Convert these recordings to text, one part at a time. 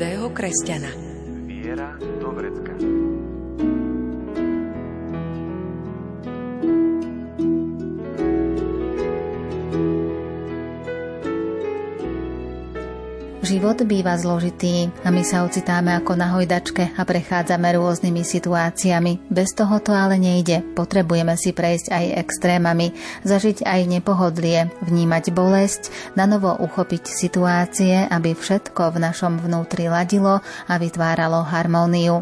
každého kresťana. Býva zložitý a my sa ocitáme ako na hojdačke a prechádzame rôznymi situáciami. Bez toho to ale nejde. Potrebujeme si prejsť aj extrémami, zažiť aj nepohodlie, vnímať bolesť, na novo uchopiť situácie, aby všetko v našom vnútri ladilo a vytváralo harmóniu.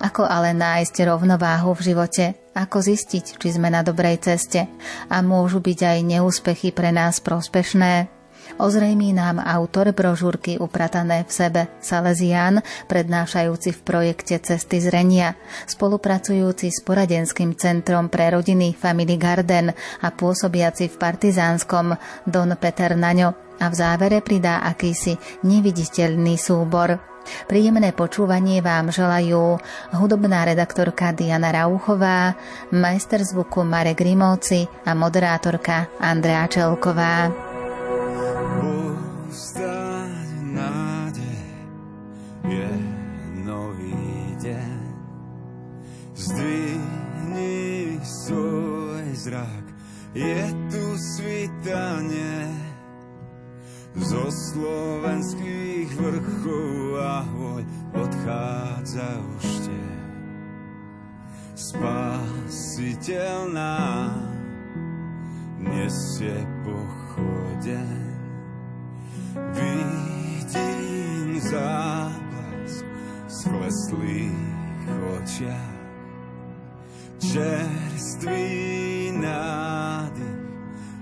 Ako ale nájsť rovnováhu v živote? Ako zistiť, či sme na dobrej ceste? A môžu byť aj neúspechy pre nás prospešné? Ozrejmí nám autor brožúrky Upratané v sebe Salesián, prednášajúci v projekte Cesty zrenia, spolupracujúci s poradenským centrom pre rodiny Family Garden a pôsobiaci v Partizánskom Don Peter Naňo a v závere pridá akýsi neviditeľný súbor. Príjemné počúvanie vám želajú hudobná redaktorka Diana Rauchová, majster zvuku Marek Grimovci a moderátorka Andrea Čelková. Zrak, je tu svitanie zo slovenských vrchov a hôľ odchádza už tie. Spasiteľná nesie pochodeň. Vidím záblask skleslých očiach čerstvý nádych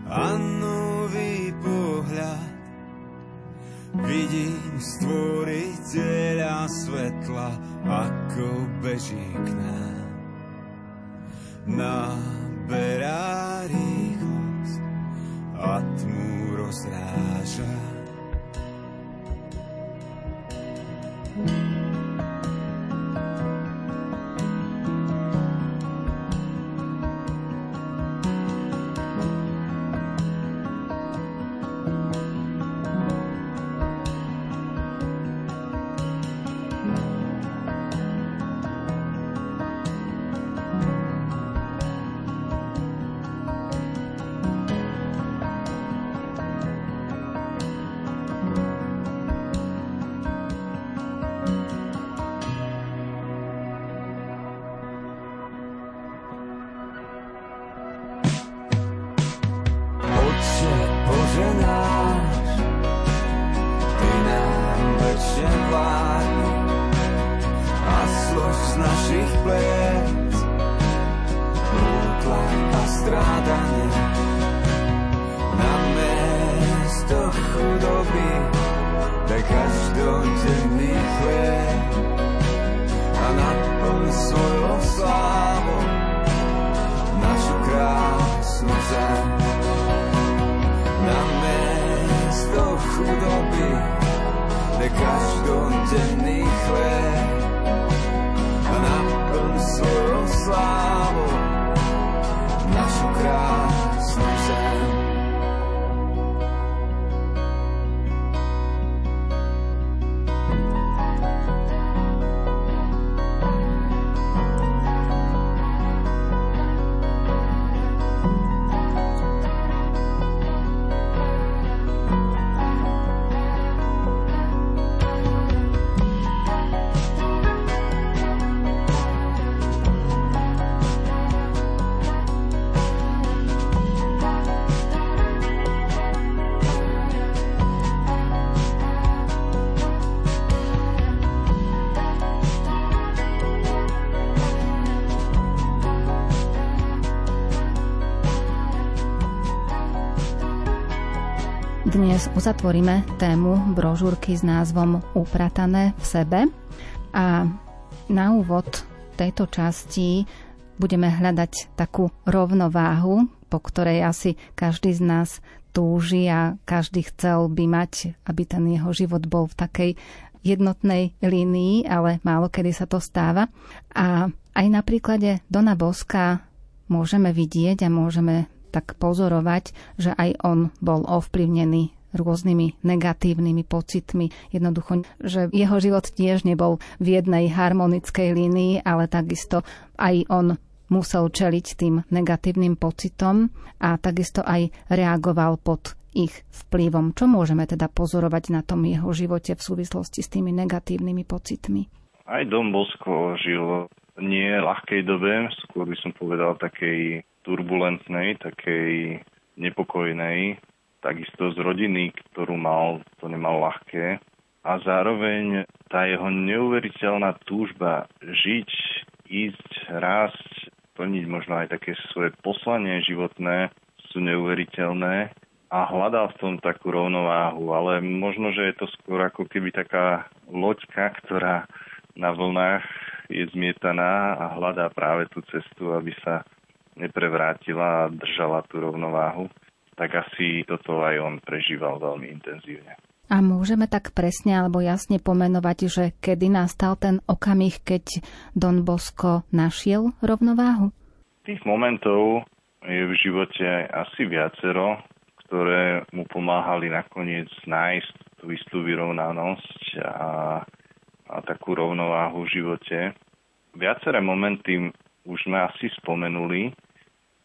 a nový pohľad. Vidím stvoriteľa svetla, ako beží k nám. Naberá rýchlosť a tmu rozráža. Mm-hmm. chudoby, pre každodenný chlieb a naplň svojou slávou našu krásnu zem. Na mesto chudoby, pre každodenný chlieb Dnes uzatvoríme tému brožúrky s názvom Upratané v sebe a na úvod tejto časti budeme hľadať takú rovnováhu, po ktorej asi každý z nás túži a každý chcel by mať, aby ten jeho život bol v takej jednotnej línii, ale málo kedy sa to stáva. A aj na príklade Dona Boska môžeme vidieť a môžeme tak pozorovať, že aj on bol ovplyvnený rôznymi negatívnymi pocitmi. Jednoducho, že jeho život tiež nebol v jednej harmonickej línii, ale takisto aj on musel čeliť tým negatívnym pocitom a takisto aj reagoval pod ich vplyvom. Čo môžeme teda pozorovať na tom jeho živote v súvislosti s tými negatívnymi pocitmi? Aj Dom Bosko žil nie ľahkej dobe, skôr by som povedal takej turbulentnej, takej nepokojnej, takisto z rodiny, ktorú mal, to nemal ľahké. A zároveň tá jeho neuveriteľná túžba žiť, ísť, rásť, plniť možno aj také svoje poslanie životné sú neuveriteľné a hľadal v tom takú rovnováhu, ale možno, že je to skôr ako keby taká loďka, ktorá na vlnách je zmietaná a hľadá práve tú cestu, aby sa neprevrátila a držala tú rovnováhu, tak asi toto aj on prežíval veľmi intenzívne. A môžeme tak presne alebo jasne pomenovať, že kedy nastal ten okamih, keď Don Bosco našiel rovnováhu? Tých momentov je v živote asi viacero, ktoré mu pomáhali nakoniec nájsť tú istú vyrovnanosť a, a takú rovnováhu v živote. Viaceré momenty už sme asi spomenuli.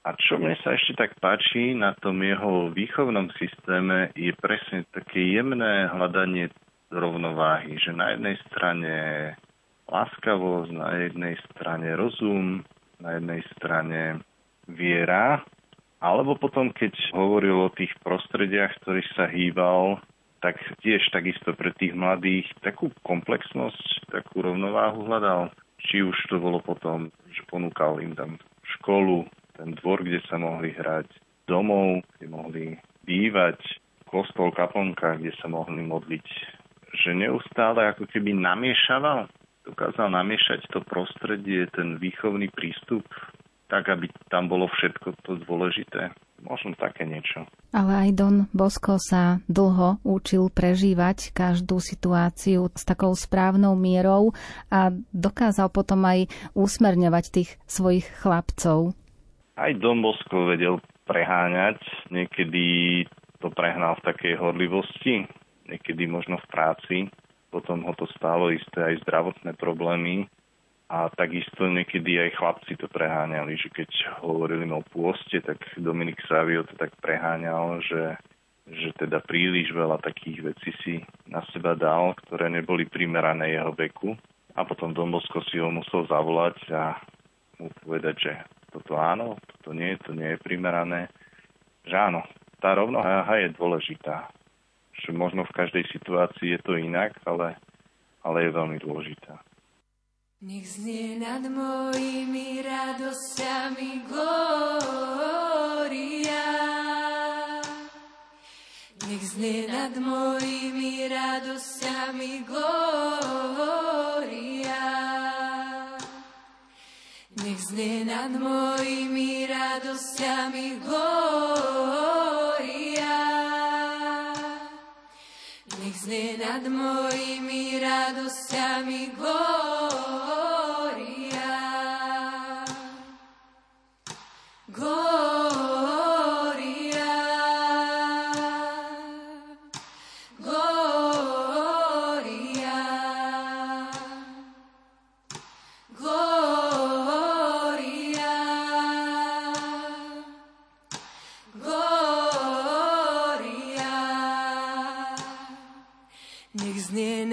A čo mne sa ešte tak páči na tom jeho výchovnom systéme je presne také jemné hľadanie rovnováhy, že na jednej strane láskavosť, na jednej strane rozum, na jednej strane viera, alebo potom, keď hovoril o tých prostrediach, ktorých sa hýbal, tak tiež takisto pre tých mladých takú komplexnosť, takú rovnováhu hľadal. Či už to bolo potom, že ponúkal im tam školu, ten dvor, kde sa mohli hrať, domov, kde mohli bývať, kostol, kaplnka, kde sa mohli modliť. Že neustále ako keby namiešaval, dokázal namiešať to prostredie, ten výchovný prístup, tak, aby tam bolo všetko to dôležité. Možno také niečo. Ale aj Don Bosko sa dlho učil prežívať každú situáciu s takou správnou mierou a dokázal potom aj usmerňovať tých svojich chlapcov. Aj Don Bosko vedel preháňať, niekedy to prehnal v takej horlivosti, niekedy možno v práci, potom ho to stálo isté aj zdravotné problémy, a takisto niekedy aj chlapci to preháňali, že keď hovorili o pôste, tak Dominik Savio to tak preháňal, že, že teda príliš veľa takých vecí si na seba dal, ktoré neboli primerané jeho veku. A potom Dombosko si ho musel zavolať a mu povedať, že toto áno, toto nie, to nie je primerané. Že áno, tá rovnováha je dôležitá. Že možno v každej situácii je to inak, ale, ale je veľmi dôležitá. Nech znie nad mojimi radosťami glória. Nech znie nad mojimi radosťami glória. Nech znie nad mojimi radosťami glória. Nech znie nad mojimi radosťami glória.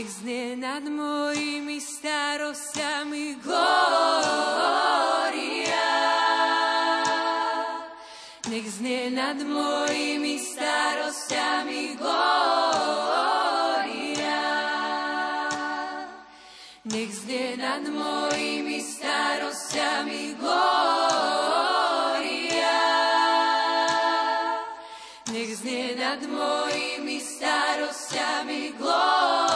Nech znie nad mojimi starosťami glória. Nech znie nad mojimi starosťami glória. Nech znie nad mojimi starosťami glória. Nech znie nad mojimi starosťami glória.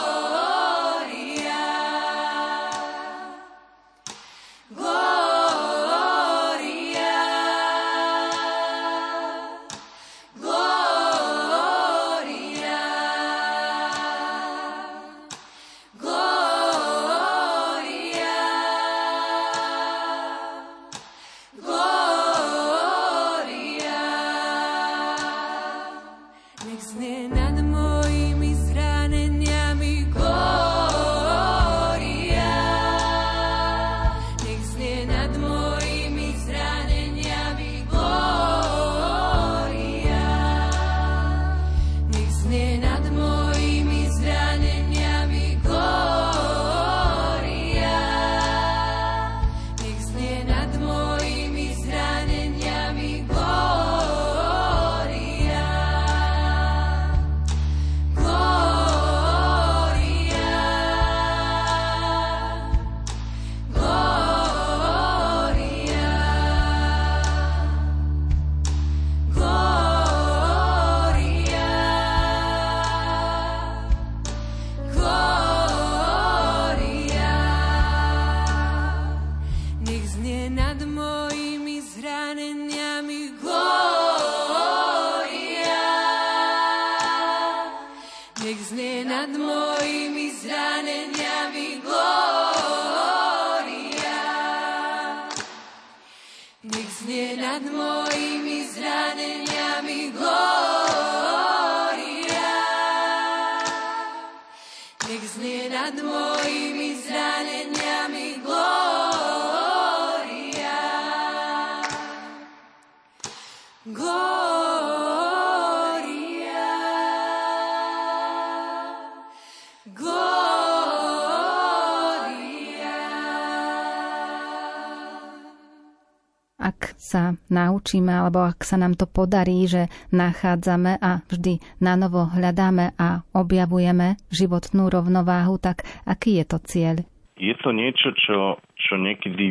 Naučíme, alebo ak sa nám to podarí, že nachádzame a vždy na novo hľadáme a objavujeme životnú rovnováhu, tak aký je to cieľ? Je to niečo, čo, čo niekedy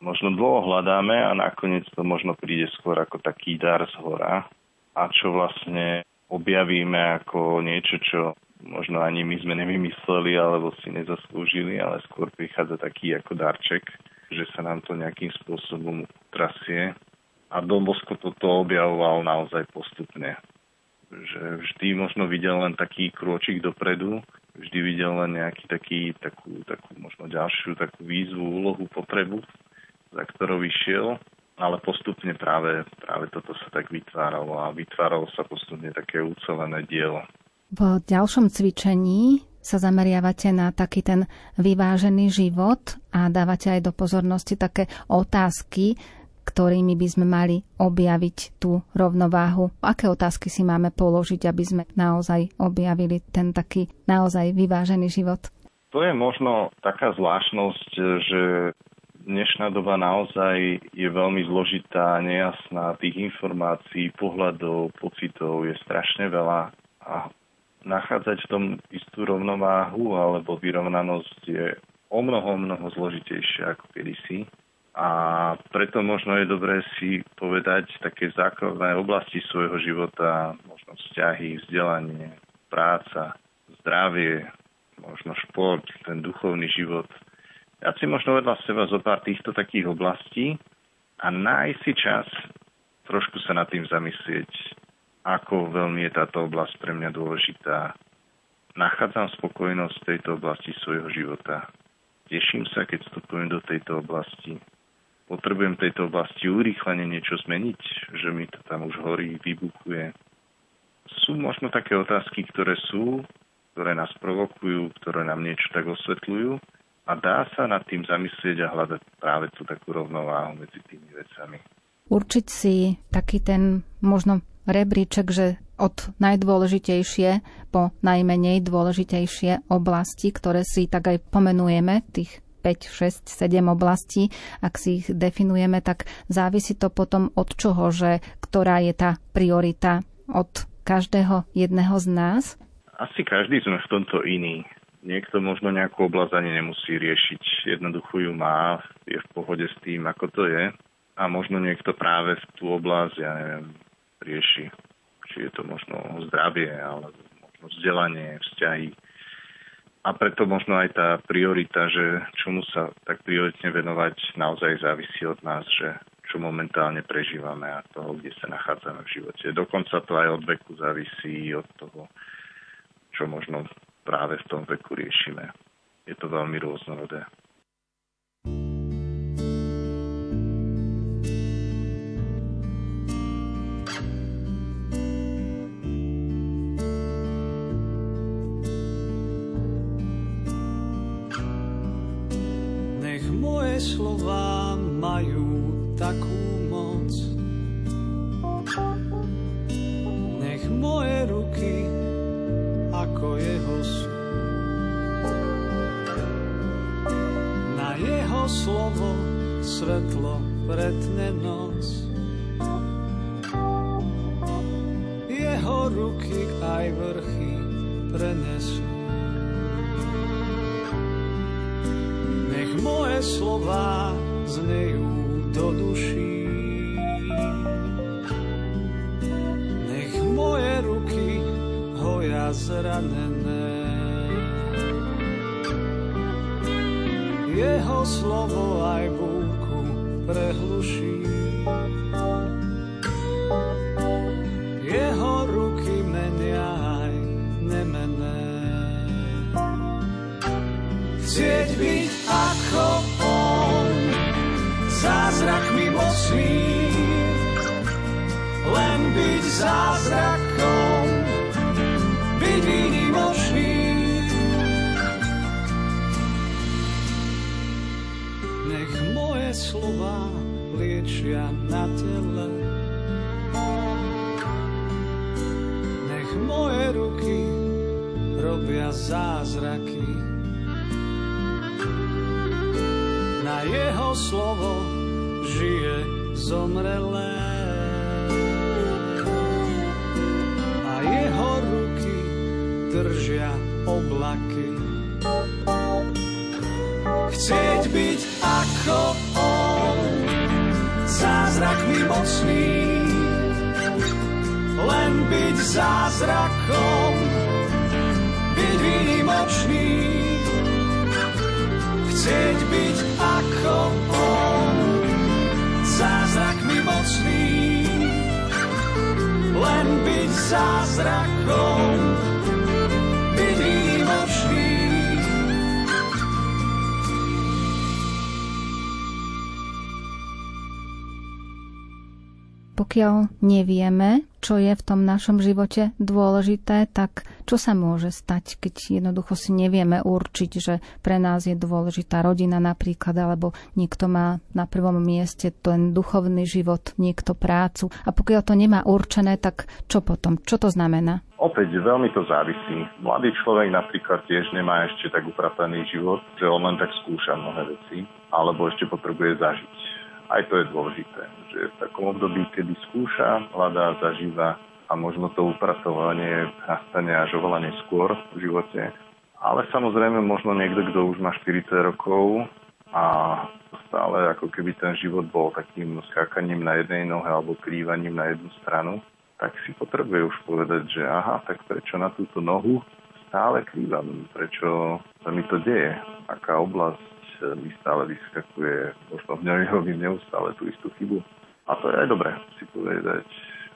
možno dlho hľadáme a nakoniec to možno príde skôr ako taký dar z hora a čo vlastne objavíme ako niečo, čo možno ani my sme nevymysleli alebo si nezaslúžili, ale skôr prichádza taký ako darček, že sa nám to nejakým spôsobom trasie. A Don Bosco toto objavoval naozaj postupne. Že vždy možno videl len taký krôčik dopredu, vždy videl len nejaký taký, takú, takú možno ďalšiu takú výzvu, úlohu, potrebu, za ktorou vyšiel, ale postupne práve, práve toto sa tak vytváralo a vytváralo sa postupne také ucelené dielo. V ďalšom cvičení sa zameriavate na taký ten vyvážený život a dávate aj do pozornosti také otázky, ktorými by sme mali objaviť tú rovnováhu. Aké otázky si máme položiť, aby sme naozaj objavili ten taký naozaj vyvážený život? To je možno taká zvláštnosť, že dnešná doba naozaj je veľmi zložitá, nejasná, tých informácií, pohľadov, pocitov je strašne veľa a nachádzať v tom istú rovnováhu alebo vyrovnanosť je o mnoho, mnoho zložitejšie ako kedysi. A preto možno je dobré si povedať také základné oblasti svojho života, možno vzťahy, vzdelanie, práca, zdravie, možno šport, ten duchovný život. Ja si možno vedľa seba zo pár týchto takých oblastí a nájsť si čas trošku sa nad tým zamyslieť, ako veľmi je táto oblasť pre mňa dôležitá. Nachádzam spokojnosť v tejto oblasti svojho života. Teším sa, keď vstupujem do tejto oblasti. Potrebujem tejto oblasti urýchlene niečo zmeniť, že mi to tam už horí, vybuchuje. Sú možno také otázky, ktoré sú, ktoré nás provokujú, ktoré nám niečo tak osvetľujú a dá sa nad tým zamyslieť a hľadať práve tú takú rovnováhu medzi tými vecami. určiť si taký ten možno rebríček, že od najdôležitejšie po najmenej dôležitejšie oblasti, ktoré si tak aj pomenujeme, tých 5, 6, 7 oblastí, ak si ich definujeme, tak závisí to potom od čoho, že ktorá je tá priorita od každého jedného z nás? Asi každý sme v tomto iný. Niekto možno nejakú oblasť ani nemusí riešiť. Jednoducho ju má, je v pohode s tým, ako to je. A možno niekto práve v tú oblasť, ja neviem, rieši. Či je to možno zdravie, alebo možno vzdelanie, vzťahy. A preto možno aj tá priorita, že čomu sa tak prioritne venovať, naozaj závisí od nás, že čo momentálne prežívame a toho, kde sa nachádzame v živote. Dokonca to aj od veku závisí, od toho, čo možno práve v tom veku riešime. Je to veľmi rôznorodé. Nech prehluší. Jeho ruky menia aj nemené. Chcieť byť ako zázrakmi mocný, len byť zázrakom, zomrelé. A jeho ruky držia oblaky. Chcieť byť ako on, zázrakmi mocný, len byť zázrakom, byť výnimočný chcieť byť ako on. Zázrakom, výmočný. Pokiaľ nevieme, čo je v tom našom živote dôležité, tak čo sa môže stať, keď jednoducho si nevieme určiť, že pre nás je dôležitá rodina napríklad, alebo niekto má na prvom mieste ten duchovný život, niekto prácu. A pokiaľ to nemá určené, tak čo potom? Čo to znamená? Opäť veľmi to závisí. Mladý človek napríklad tiež nemá ešte tak uprataný život, že on len tak skúša mnohé veci, alebo ešte potrebuje zažiť. Aj to je dôležité, že v takom období, kedy skúša, hľadá, zažíva a možno to upratovanie nastane až oveľa neskôr v živote. Ale samozrejme možno niekto, kto už má 40 rokov a stále ako keby ten život bol takým skákaním na jednej nohe alebo krývaním na jednu stranu, tak si potrebuje už povedať, že aha, tak prečo na túto nohu stále krývam, prečo sa mi to deje, aká oblasť mi stále vyskakuje, možno v ňoj robím neustále tú istú chybu. A to je aj dobré si povedať,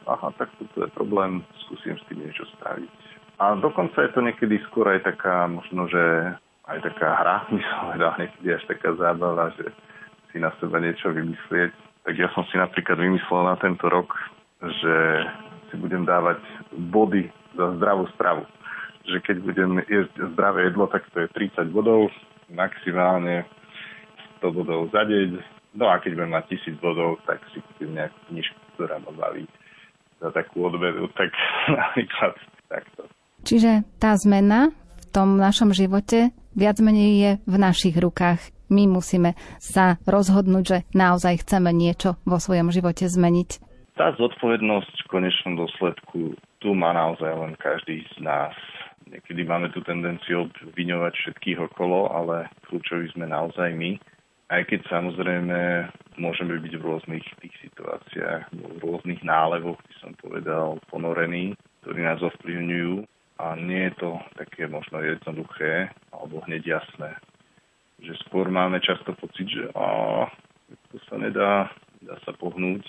aha, tak toto je problém, skúsim s tým niečo spraviť. A dokonca je to niekedy skôr aj taká, možno, že aj taká hra, by som povedal, niekedy až taká zábava, že si na seba niečo vymyslieť. Tak ja som si napríklad vymyslel na tento rok, že si budem dávať body za zdravú stravu. Že keď budem jesť zdravé jedlo, tak to je 30 bodov, maximálne 100 bodov za deň, No a keď budem mať tisíc bodov, tak si kúpim nejakú knižku, ktorá ma baví za takú odvedu, tak napríklad takto. Čiže tá zmena v tom našom živote viac menej je v našich rukách. My musíme sa rozhodnúť, že naozaj chceme niečo vo svojom živote zmeniť. Tá zodpovednosť v konečnom dôsledku tu má naozaj len každý z nás. Niekedy máme tú tendenciu obviňovať všetkých okolo, ale kľúčoví sme naozaj my. Aj keď samozrejme môžeme byť v rôznych tých situáciách, v rôznych nálevoch, by som povedal, ponorení, ktorí nás ovplyvňujú a nie je to také možno jednoduché alebo hneď jasné. Že skôr máme často pocit, že á, to sa nedá, dá sa pohnúť,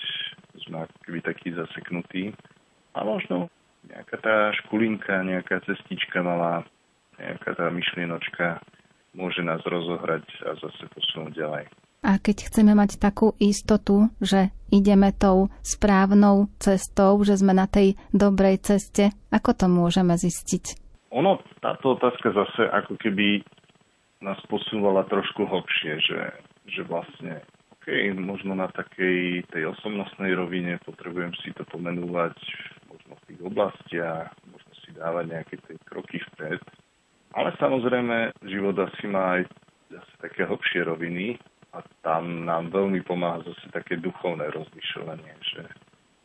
sme ako keby takí zaseknutí. A možno nejaká tá škulinka, nejaká cestička malá, nejaká tá myšlienočka môže nás rozohrať a zase posunúť ďalej. A keď chceme mať takú istotu, že ideme tou správnou cestou, že sme na tej dobrej ceste, ako to môžeme zistiť? Ono, táto otázka zase ako keby nás posúvala trošku hlbšie, že, že vlastne OK, možno na takej tej osobnostnej rovine potrebujem si to pomenúvať v oblastiach, možno si dávať nejaké tie kroky vpred. Ale samozrejme, život asi má aj zase také hlbšie roviny, a tam nám veľmi pomáha zase také duchovné rozlišovanie, že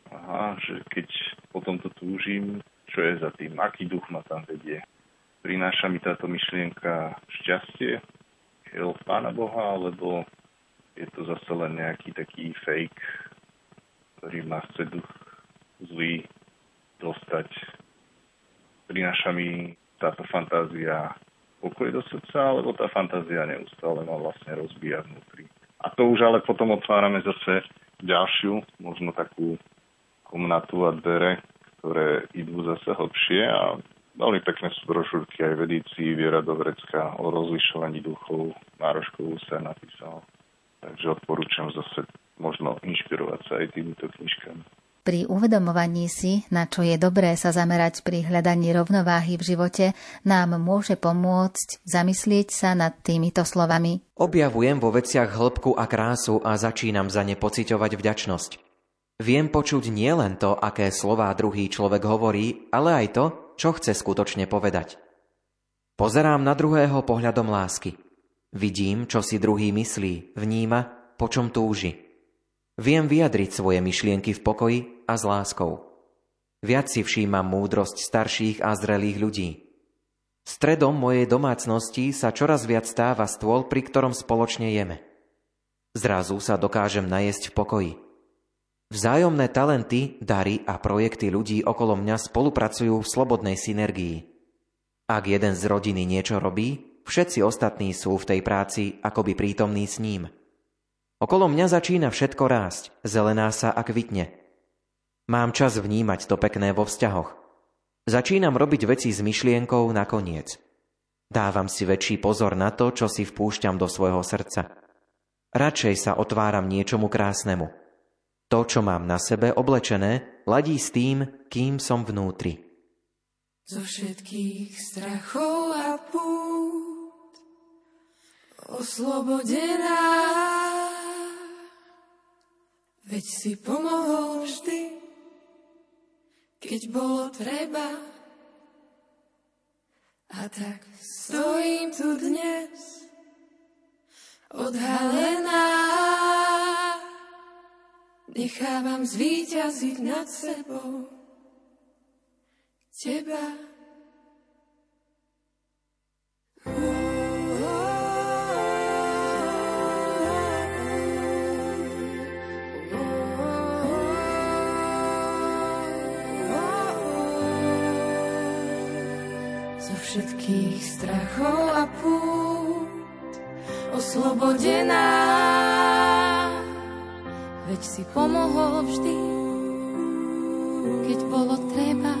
aha, že keď potom to túžim, čo je za tým, aký duch ma tam vedie. Prináša mi táto myšlienka šťastie, od Pána Boha, alebo je to zase len nejaký taký fake, ktorý ma chce duch zlý dostať. Prináša mi táto fantázia pokoj do srdca, alebo tá fantázia neustále ma vlastne rozbíja vnútri. A to už ale potom otvárame zase ďalšiu, možno takú komnatu a dvere, ktoré idú zase hlbšie a veľmi pekné sú brožúrky aj vedíci Viera Dovrecka o rozlišovaní duchov. Mároškovú sa napísal. Takže odporúčam zase možno inšpirovať sa aj týmito knižkami. Pri uvedomovaní si, na čo je dobré sa zamerať pri hľadaní rovnováhy v živote, nám môže pomôcť zamyslieť sa nad týmito slovami. Objavujem vo veciach hĺbku a krásu a začínam za ne pociťovať vďačnosť. Viem počuť nielen to, aké slová druhý človek hovorí, ale aj to, čo chce skutočne povedať. Pozerám na druhého pohľadom lásky. Vidím, čo si druhý myslí, vníma, po čom túži. Viem vyjadriť svoje myšlienky v pokoji a s láskou. Viac si všímam múdrosť starších a zrelých ľudí. Stredom mojej domácnosti sa čoraz viac stáva stôl, pri ktorom spoločne jeme. Zrazu sa dokážem najesť v pokoji. Vzájomné talenty, dary a projekty ľudí okolo mňa spolupracujú v slobodnej synergii. Ak jeden z rodiny niečo robí, všetci ostatní sú v tej práci akoby prítomní s ním – Okolo mňa začína všetko rásť, zelená sa a kvitne. Mám čas vnímať to pekné vo vzťahoch. Začínam robiť veci s myšlienkou na koniec. Dávam si väčší pozor na to, čo si vpúšťam do svojho srdca. Radšej sa otváram niečomu krásnemu. To, čo mám na sebe oblečené, ladí s tým, kým som vnútri. Zo všetkých strachov a pút oslobodená Veď si pomohol vždy, keď bolo treba. A tak stojím tu dnes, odhalená. Nechávam zvíťaziť nad sebou teba. Uh. Všetkých strachov a pút oslobodená. Veď si pomohol vždy, keď bolo treba.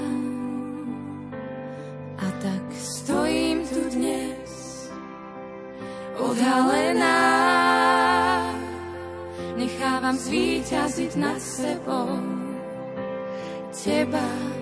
A tak stojím tu dnes, odhalená. Nechávam zvíťaziť nad sebou teba.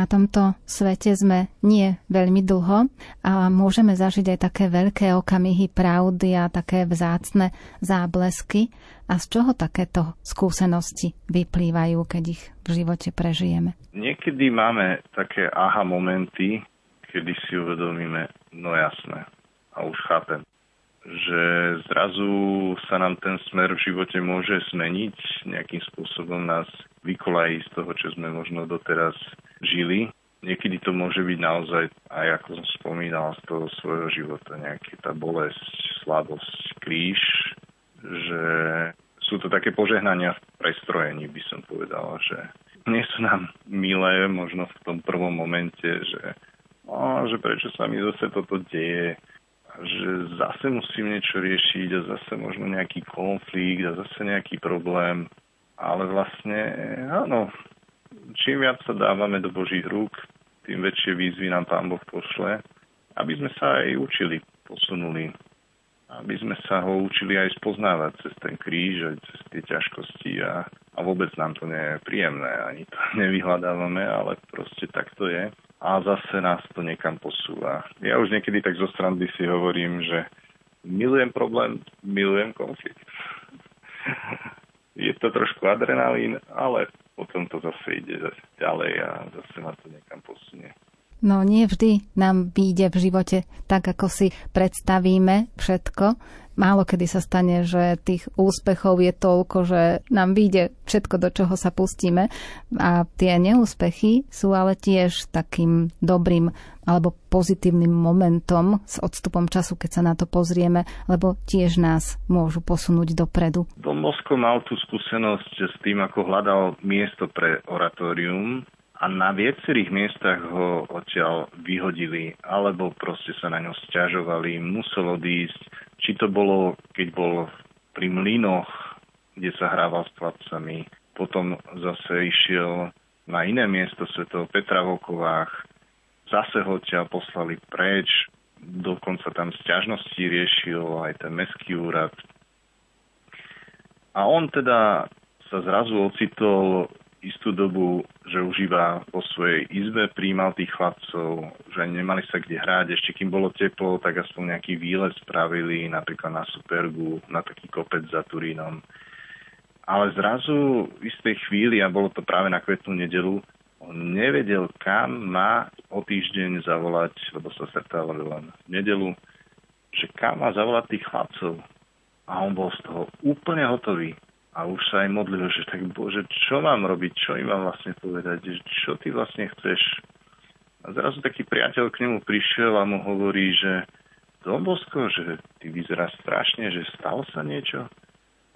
Na tomto svete sme nie veľmi dlho a môžeme zažiť aj také veľké okamihy pravdy a také vzácne záblesky. A z čoho takéto skúsenosti vyplývajú, keď ich v živote prežijeme? Niekedy máme také aha momenty, kedy si uvedomíme, no jasné, a už chápem, že zrazu sa nám ten smer v živote môže zmeniť, nejakým spôsobom nás vykolají z toho, čo sme možno doteraz žili. Niekedy to môže byť naozaj, aj ako som spomínal, z toho svojho života, nejaká tá bolesť, slabosť, kríž, že sú to také požehnania v prestrojení, by som povedal, že nie sú nám milé možno v tom prvom momente, že, o, že prečo sa mi zase toto deje, že zase musím niečo riešiť a zase možno nejaký konflikt a zase nejaký problém. Ale vlastne, áno, čím viac sa dávame do Božích rúk, tým väčšie výzvy nám Pán Boh pošle, aby sme sa aj učili, posunuli, aby sme sa ho učili aj spoznávať cez ten kríž, aj cez tie ťažkosti a, a vôbec nám to nie je príjemné, ani to nevyhľadávame, ale proste tak to je a zase nás to niekam posúva. Ja už niekedy tak zo strandy si hovorím, že milujem problém, milujem konflikt. Je to trošku adrenalín, ale potom to zase ide zase ďalej a zase ma to niekam posunie. No nie vždy nám vyjde v živote tak, ako si predstavíme všetko. Málo kedy sa stane, že tých úspechov je toľko, že nám vyjde všetko, do čoho sa pustíme. A tie neúspechy sú ale tiež takým dobrým alebo pozitívnym momentom s odstupom času, keď sa na to pozrieme, lebo tiež nás môžu posunúť dopredu. Don Mosko mal tú skúsenosť s tým, ako hľadal miesto pre oratórium a na viacerých miestach ho odtiaľ vyhodili, alebo proste sa na ňo stiažovali, musel odísť. Či to bolo, keď bol pri mlynoch, kde sa hrával s chlapcami, potom zase išiel na iné miesto svetov Petra v Okovách, zase ho odtiaľ poslali preč, dokonca tam stiažnosti riešil aj ten mestský úrad. A on teda sa zrazu ocitol istú dobu, že už iba vo svojej izbe príjmal tých chlapcov, že nemali sa kde hrať. Ešte kým bolo teplo, tak aspoň nejaký výlet spravili, napríklad na Supergu, na taký kopec za Turínom. Ale zrazu v istej chvíli, a bolo to práve na kvetnú nedelu, on nevedel, kam má o týždeň zavolať, lebo sa stretávali len v nedelu, že kam má zavolať tých chlapcov. A on bol z toho úplne hotový a už sa aj modlil, že tak Bože, čo mám robiť, čo im mám vlastne povedať, čo ty vlastne chceš. A zrazu taký priateľ k nemu prišiel a mu hovorí, že Dombosko, že ty vyzeráš strašne, že stalo sa niečo?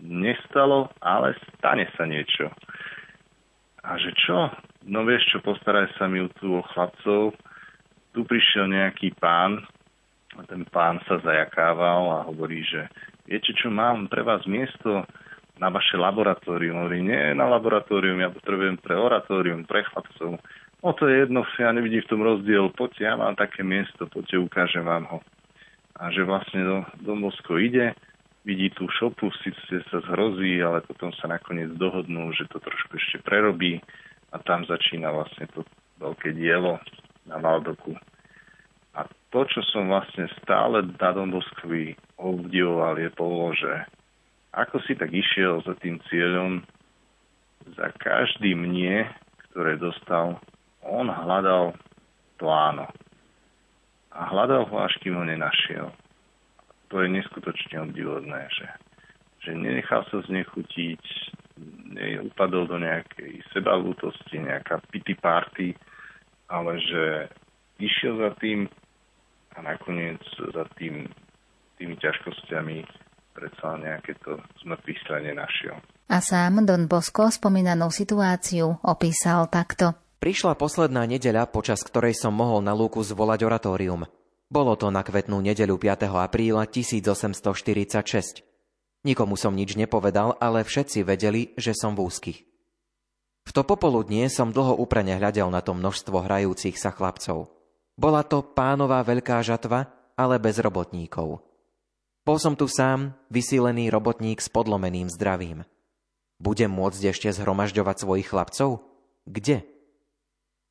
Nestalo, ale stane sa niečo. A že čo? No vieš čo, postaraj sa mi tu o chlapcov. Tu prišiel nejaký pán, a ten pán sa zajakával a hovorí, že viete čo, mám pre vás miesto, na vaše laboratórium. Hovorí, nie na laboratórium, ja potrebujem pre oratórium, pre chlapcov. No to je jedno, ja nevidím v tom rozdiel. Poďte, ja mám také miesto, poďte, ukážem vám ho. A že vlastne do, do Mosko ide, vidí tú šopu, síce sa zhrozí, ale potom sa nakoniec dohodnú, že to trošku ešte prerobí a tam začína vlastne to veľké dielo na Valdoku. A to, čo som vlastne stále na Domboskovi obdivoval, je bolo, že ako si tak išiel za tým cieľom, za každým nie, ktoré dostal, on hľadal to áno. A hľadal ho, až kým ho nenašiel. To je neskutočne obdivodné, že, že nenechal sa znechutiť, neupadol do nejakej sebalútosti, nejaká pity party, ale že išiel za tým a nakoniec za tým, tými ťažkosťami predsa nejaké to zmrtvých strane našiel. A sám Don Bosco spomínanú situáciu opísal takto. Prišla posledná nedeľa, počas ktorej som mohol na lúku zvolať oratórium. Bolo to na kvetnú nedeľu 5. apríla 1846. Nikomu som nič nepovedal, ale všetci vedeli, že som v úzkých. V to popoludnie som dlho uprene hľadel na to množstvo hrajúcich sa chlapcov. Bola to pánová veľká žatva, ale bez robotníkov. Bol som tu sám, vysílený robotník s podlomeným zdravím. Budem môcť ešte zhromažďovať svojich chlapcov? Kde?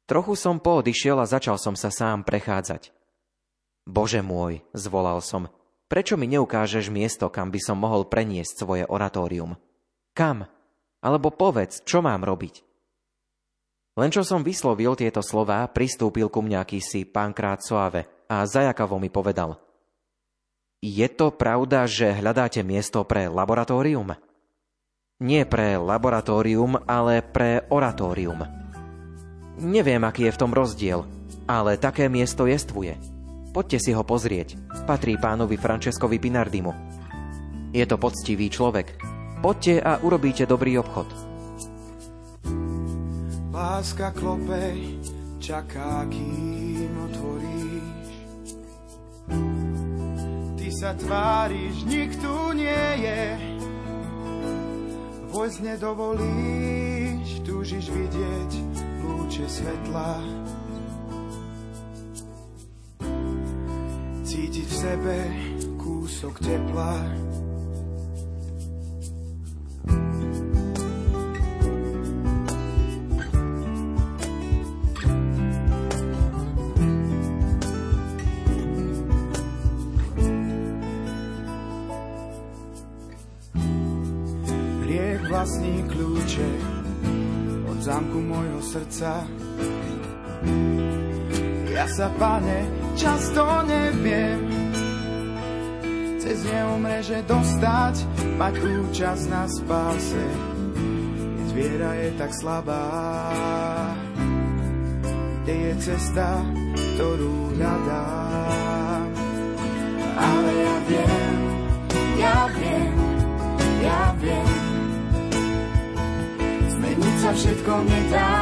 Trochu som poodišiel a začal som sa sám prechádzať. Bože môj, zvolal som, prečo mi neukážeš miesto, kam by som mohol preniesť svoje oratórium? Kam? Alebo povedz, čo mám robiť? Len čo som vyslovil tieto slová, pristúpil ku mňa akýsi pánkrát Soave a zajakavo mi povedal – je to pravda, že hľadáte miesto pre laboratórium? Nie pre laboratórium, ale pre oratórium. Neviem, aký je v tom rozdiel, ale také miesto jestvuje. Poďte si ho pozrieť. Patrí pánovi Franceskovi Pinardimu. Je to poctivý človek. Poďte a urobíte dobrý obchod. Láska klope, čaká, kým otvoríš sa tváriš, nikto nie je. Vojsť nedovolíš, túžiš vidieť lúče svetla. Cítiť v sebe kúsok tepla. Vlastní kľúče od zámku môjho srdca. Ja sa, pane, často neviem cez že dostať, mať účasť na spáse. Keď viera je tak slabá, kde je cesta, ktorú hľadám. Ale ja viem, ja viem, ja viem, všetko nedá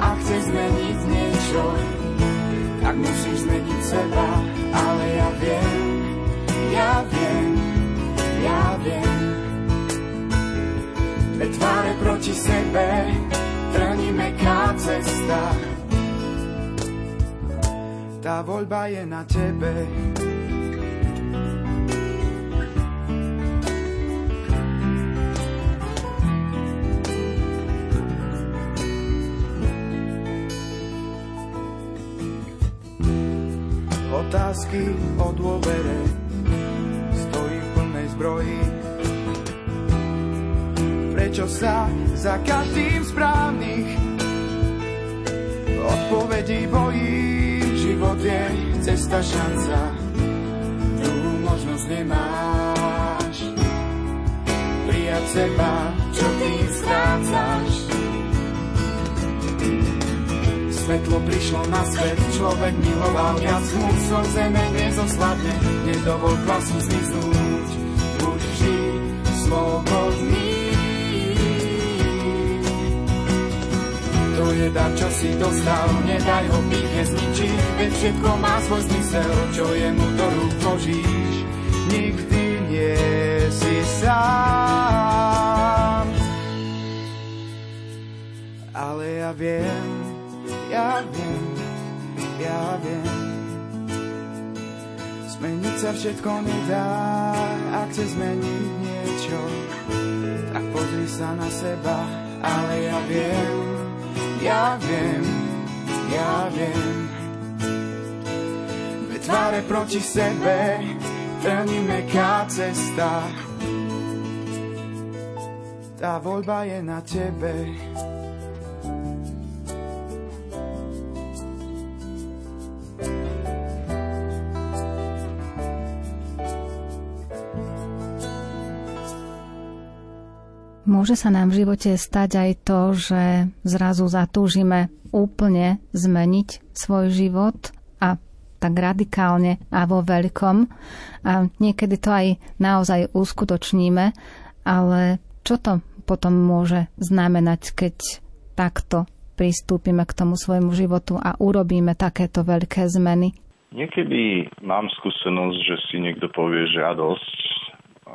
a chce zmeniť niečo, tak musíš zmeniť seba, ale ja viem, ja viem, ja viem. Dve tváre proti sebe, trní meká cesta. Tá voľba je na tebe, otázky o dôvere stojí v plnej zbroji. Prečo sa za každým správnych odpovedí bojí? Život je cesta, šanca, druhú možnosť nemáš. Pri prijať seba, čo ty strácaš. Svetlo prišlo na svet, človek miloval viac som zeme nezosladne, nedovol klasu zmiznúť, buď vždy slobodný. To je dar, čo si dostal, nedaj ho píche zničiť, veď všetko má svoj zmysel, čo je mu do rúk vložíš. Nikdy nie si sám. Sa všetko nedá, ak chce zmeniť niečo. Tak pozri sa na seba, ale ja viem, ja viem, ja viem. Dve tváre proti sebe, veľmi meká cesta. Tá voľba je na tebe. Môže sa nám v živote stať aj to, že zrazu zatúžime úplne zmeniť svoj život a tak radikálne a vo veľkom. A niekedy to aj naozaj uskutočníme, ale čo to potom môže znamenať, keď takto pristúpime k tomu svojmu životu a urobíme takéto veľké zmeny? Niekedy mám skúsenosť, že si niekto povie, že ja dosť,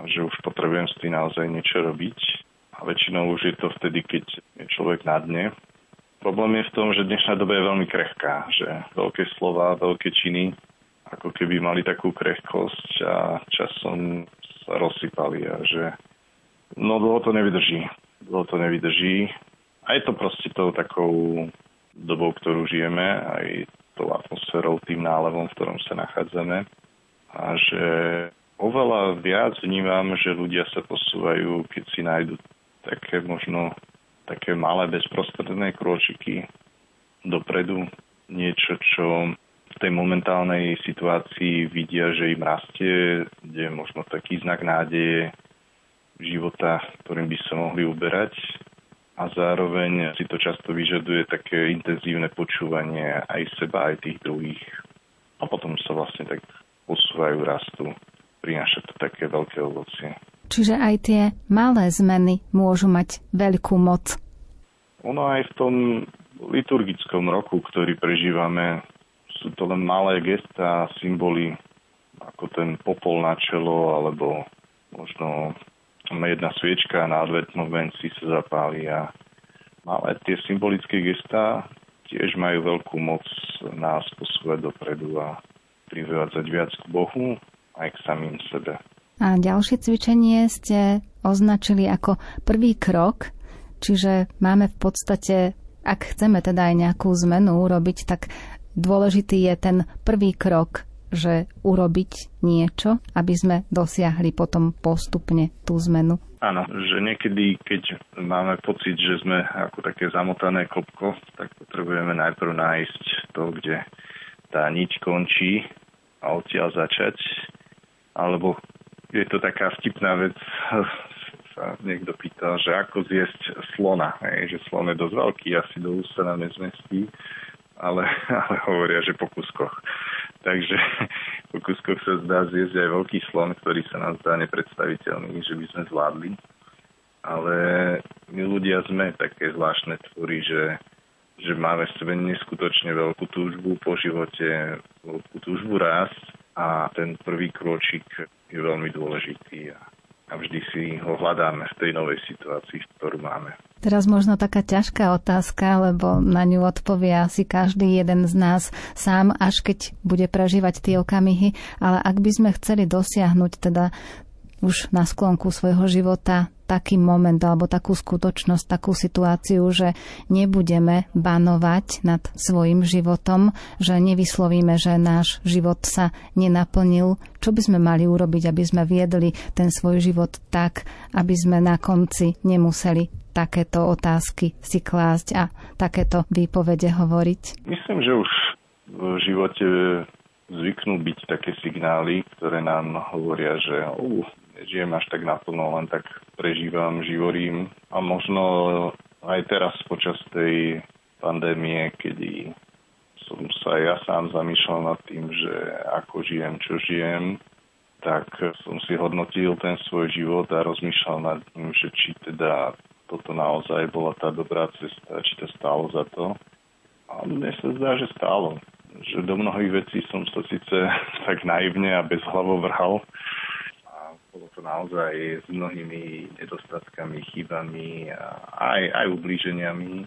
že už potrebujem s tým naozaj niečo robiť a väčšinou už je to vtedy, keď je človek na dne. Problém je v tom, že dnešná doba je veľmi krehká, že veľké slova, veľké činy ako keby mali takú krehkosť a časom sa rozsypali a že no dlho to nevydrží. Dlho to nevydrží. A je to proste tou takou dobou, ktorú žijeme, aj tou atmosférou, tým nálevom, v ktorom sa nachádzame. A že oveľa viac vnímam, že ľudia sa posúvajú, keď si nájdu také možno také malé bezprostredné krôčiky dopredu, niečo, čo v tej momentálnej situácii vidia, že im rastie, kde je možno taký znak nádeje života, ktorým by sa mohli uberať a zároveň si to často vyžaduje také intenzívne počúvanie aj seba, aj tých druhých a potom sa vlastne tak posúvajú, rastú. Prináša to také veľké ovocie. Čiže aj tie malé zmeny môžu mať veľkú moc. Ono aj v tom liturgickom roku, ktorý prežívame, sú to len malé gestá, symboly, ako ten popol na čelo, alebo možno jedna sviečka na adventnom venci sa zapáli a malé tie symbolické gestá tiež majú veľkú moc nás posúvať dopredu a privádzať viac k Bohu aj k samým sebe. A ďalšie cvičenie ste označili ako prvý krok, čiže máme v podstate, ak chceme teda aj nejakú zmenu urobiť, tak dôležitý je ten prvý krok, že urobiť niečo, aby sme dosiahli potom postupne tú zmenu. Áno, že niekedy, keď máme pocit, že sme ako také zamotané kopko, tak potrebujeme najprv nájsť to, kde tá niť končí a odtiaľ začať, alebo je to taká vtipná vec, sa niekto pýtal, že ako zjesť slona, hej, že slon je dosť veľký, asi do ústa nám nezmestí, ale, ale hovoria, že po kuskoch. Takže po kuskoch sa zdá zjesť aj veľký slon, ktorý sa nám zdá nepredstaviteľný, že by sme zvládli. Ale my ľudia sme také zvláštne tvory, že, že máme v sebe neskutočne veľkú túžbu po živote, veľkú túžbu rásť a ten prvý krôčik je veľmi dôležitý a, a vždy si ho hľadáme v tej novej situácii, ktorú máme. Teraz možno taká ťažká otázka, lebo na ňu odpovie asi každý jeden z nás sám, až keď bude prežívať tie okamihy, ale ak by sme chceli dosiahnuť teda už na sklonku svojho života taký moment alebo takú skutočnosť, takú situáciu, že nebudeme banovať nad svojim životom, že nevyslovíme, že náš život sa nenaplnil. Čo by sme mali urobiť, aby sme viedli ten svoj život tak, aby sme na konci nemuseli takéto otázky si klásť a takéto výpovede hovoriť? Myslím, že už v živote zvyknú byť také signály, ktoré nám hovoria, že uh, žijem až tak naplno, len tak prežívam, živorím a možno aj teraz počas tej pandémie, kedy som sa ja sám zamýšľal nad tým, že ako žijem, čo žijem, tak som si hodnotil ten svoj život a rozmýšľal nad tým, že či teda toto naozaj bola tá dobrá cesta, či to stálo za to. A mne sa zdá, že stálo. Že do mnohých vecí som sa síce tak naivne a bez hlavo vrhal. Bolo to naozaj s mnohými nedostatkami, chybami a aj, aj ublíženiami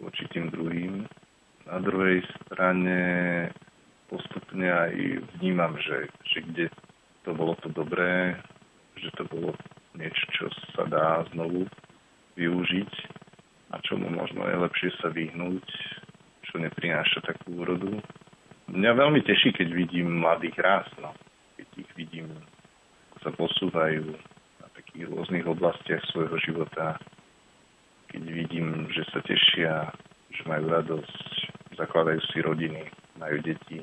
voči tým druhým. Na druhej strane postupne aj vnímam, že, že kde to bolo to dobré, že to bolo niečo, čo sa dá znovu využiť a čomu možno je lepšie sa vyhnúť, čo neprináša takú úrodu. Mňa veľmi teší, keď vidím mladých rast, no. keď ich vidím, sa posúvajú na takých rôznych oblastiach svojho života, keď vidím, že sa tešia, že majú radosť, zakladajú si rodiny, majú deti,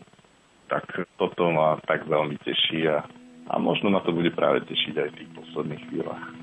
tak toto ma tak veľmi teší a a možno ma to bude práve tešiť aj v tých posledných chvíľach.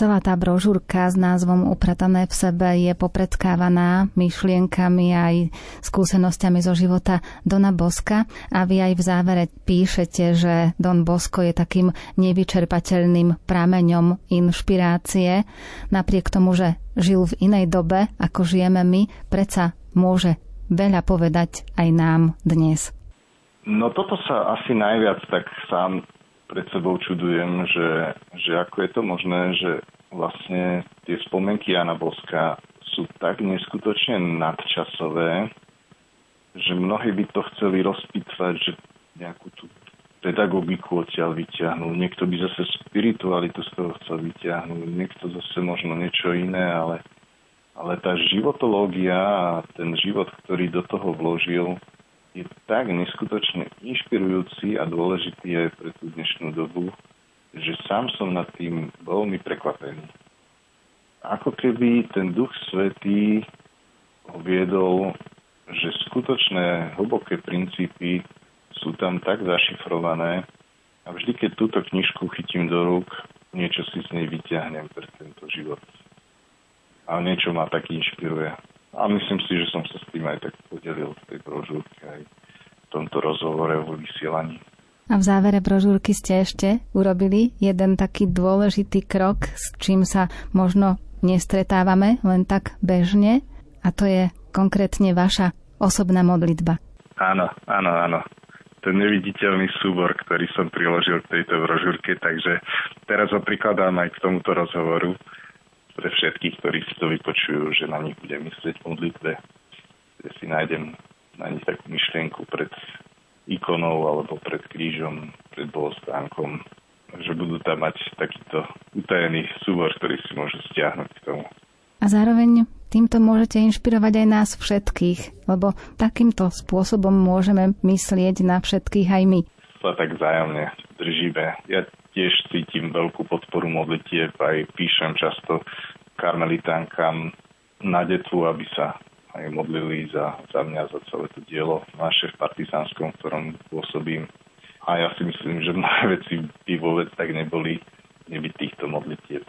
Celá tá brožúrka s názvom Upratané v sebe je popredkávaná myšlienkami aj skúsenosťami zo života Dona Boska a vy aj v závere píšete, že Don Bosko je takým nevyčerpateľným prameňom inšpirácie. Napriek tomu, že žil v inej dobe, ako žijeme my, predsa môže veľa povedať aj nám dnes. No toto sa asi najviac tak sám pred sebou čudujem, že, že ako je to možné, že vlastne tie spomenky Jana Boska sú tak neskutočne nadčasové, že mnohí by to chceli rozpitvať, že nejakú tú pedagogiku odtiaľ vyťahnuť, niekto by zase spiritualitu z toho chcel vyťahnuť, niekto zase možno niečo iné, ale, ale tá životológia a ten život, ktorý do toho vložil, je tak neskutočne inšpirujúci a dôležitý aj pre tú dnešnú dobu, že sám som nad tým veľmi prekvapený. Ako keby ten Duch Svetý viedol, že skutočné hlboké princípy sú tam tak zašifrované a vždy, keď túto knižku chytím do rúk, niečo si z nej vyťahnem pre tento život. A niečo ma tak inšpiruje. A myslím si, že som sa s tým aj tak podelil v tej brožúrke aj v tomto rozhovore o vysielaní. A v závere brožúrky ste ešte urobili jeden taký dôležitý krok, s čím sa možno nestretávame len tak bežne, a to je konkrétne vaša osobná modlitba. Áno, áno, áno ten neviditeľný súbor, ktorý som priložil k tejto brožúrke, takže teraz ho prikladám aj k tomuto rozhovoru pre všetkých, ktorí si to vypočujú, že na nich budem myslieť v modlitbe, že si nájdem na nich takú myšlienku pred ikonou alebo pred krížom, pred bohostánkom, že budú tam mať takýto utajený súbor, ktorý si môžu stiahnuť k tomu. A zároveň týmto môžete inšpirovať aj nás všetkých, lebo takýmto spôsobom môžeme myslieť na všetkých aj my. Sa tak vzájomne držíme. Ja tiež cítim veľkú podporu modlitieb, aj píšem často karmelitánkam na detvu, aby sa aj modlili za, za mňa, za celé to dielo naše v Partizánskom, v ktorom pôsobím. A ja si myslím, že mnohé veci by vôbec tak neboli, nebyť týchto modlitieb.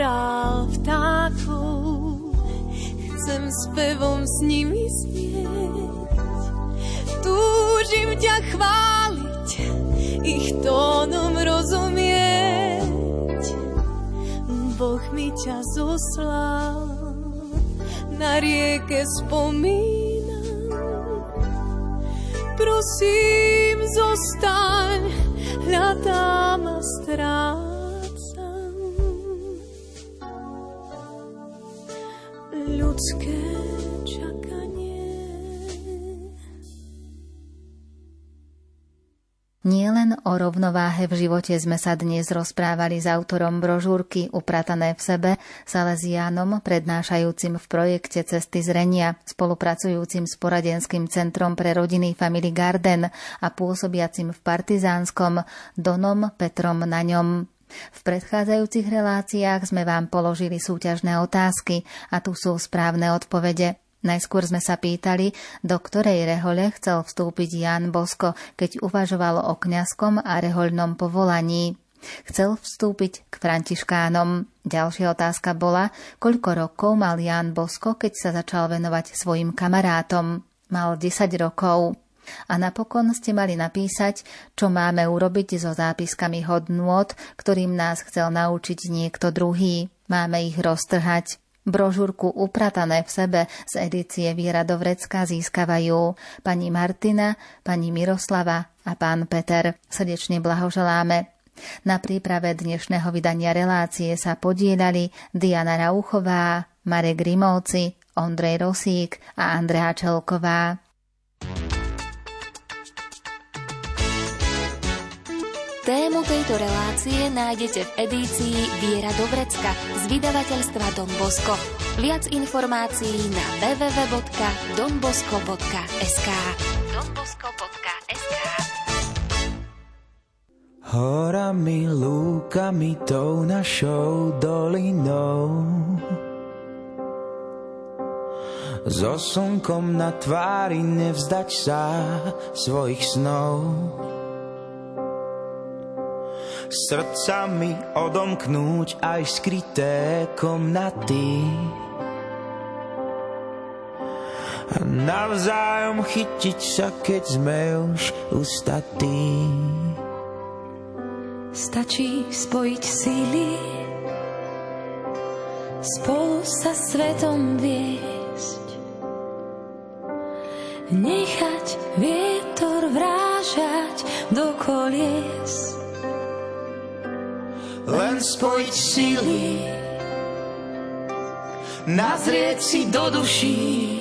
chorál vtákov. Chcem spevom s nimi znieť. Túžim ťa chváliť, ich tónom rozumieť. Boh mi ťa zoslal, na rieke spomínam. Prosím, zostaň, hľadám a strám. Nielen o rovnováhe v živote sme sa dnes rozprávali s autorom brožúrky Upratané v sebe, Salesiánom, prednášajúcim v projekte Cesty zrenia, spolupracujúcim s poradenským centrom pre rodiny Family Garden a pôsobiacim v Partizánskom Donom Petrom na ňom. V predchádzajúcich reláciách sme vám položili súťažné otázky a tu sú správne odpovede. Najskôr sme sa pýtali, do ktorej rehole chcel vstúpiť Jan Bosko, keď uvažoval o kňazskom a rehoľnom povolaní. Chcel vstúpiť k františkánom. Ďalšia otázka bola, koľko rokov mal Ján Bosko, keď sa začal venovať svojim kamarátom. Mal 10 rokov. A napokon ste mali napísať, čo máme urobiť so zápiskami hodnôt, ktorým nás chcel naučiť niekto druhý. Máme ich roztrhať. Brožúrku Upratané v sebe z edície Viera do Vrecka získavajú pani Martina, pani Miroslava a pán Peter. Srdečne blahoželáme. Na príprave dnešného vydania relácie sa podielali Diana Rauchová, Marek Grimovci, Ondrej Rosík a Andrea Čelková. Tému tejto relácie nájdete v edícii Viera do Vrecka z vydavateľstva Don Bosco. Viac informácií na www.donbosco.sk donbosco.sk Horami, lúkami, tou našou dolinou. So slnkom na tvári nevzdať sa svojich snov srdcami odomknúť aj skryté komnaty. A navzájom chytiť sa, keď sme už ustatí. Stačí spojiť síly, spolu sa svetom viesť. Nechať vietor vrážať do kolies len spojiť síly, nazrieť si do duší.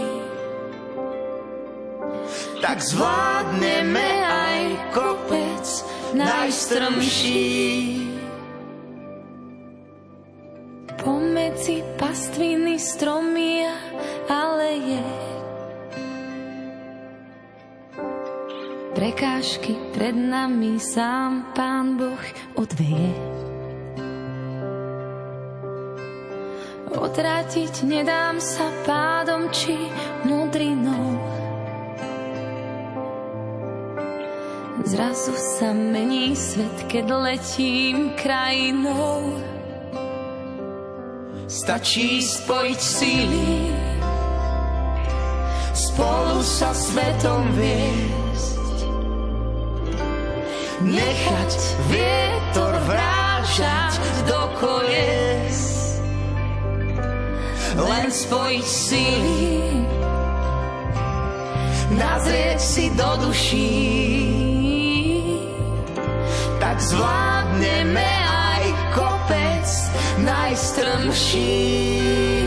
Tak zvládneme aj kopec najstrmší. Pomedzi pastviny stromy a aleje Prekážky pred nami sám Pán Boh odveje. Potratiť nedám sa pádom či mudrinou. Zrazu sa mení svet, keď letím krajinou. Stačí spojiť síly, spolu sa svetom viesť. Nechať vietor vrážať do kolies len spojiť síly, nazrieť si do duší, tak zvládneme aj kopec najstrmší.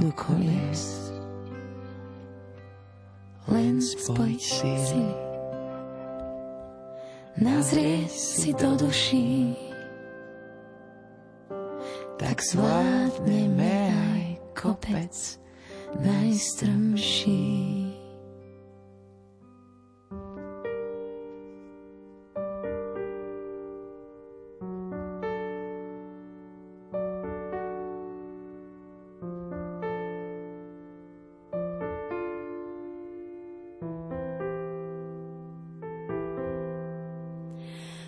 do koles. Len spoj sily, nazrie si do duší, tak zvládneme aj kopec najstrmší.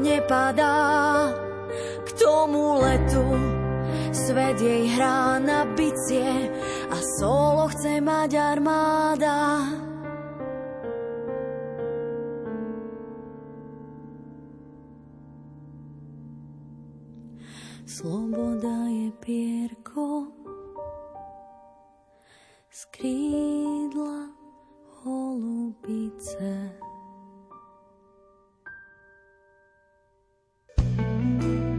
nepadá k tomu letu Svet jej hrá na bicie a solo chce mať armáda. Sloboda je pierko z krídla holubice. Amen.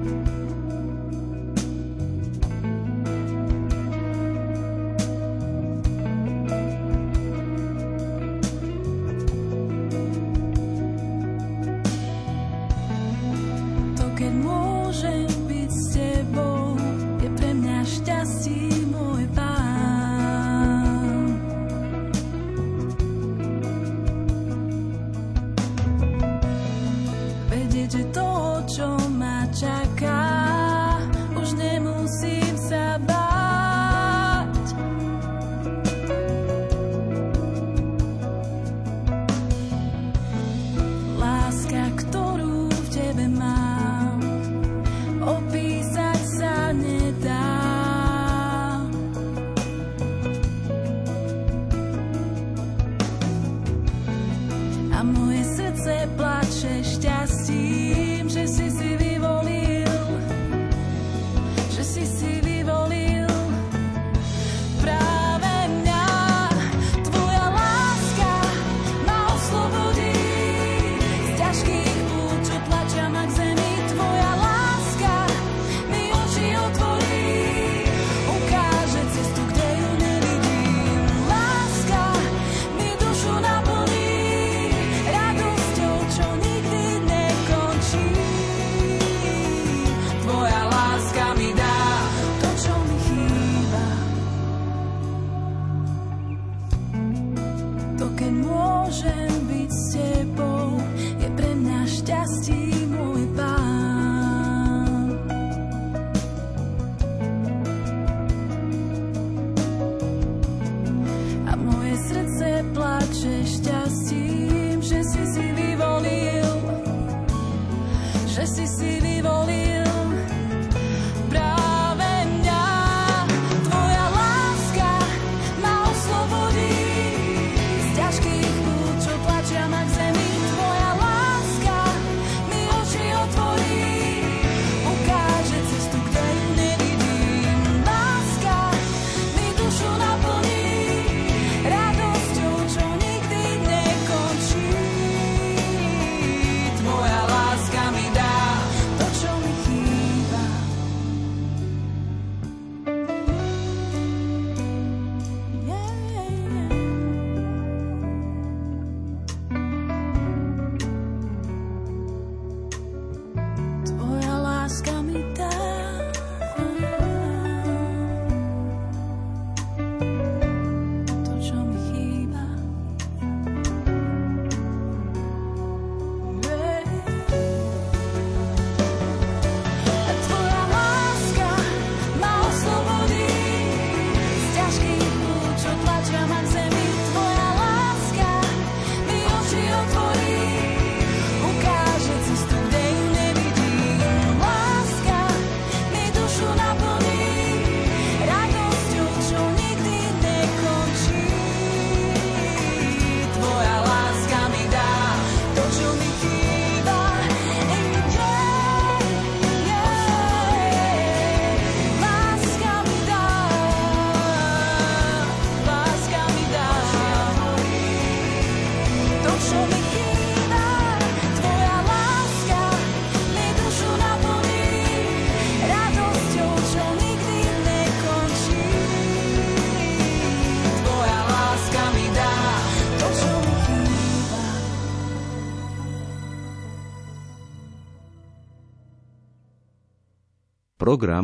Program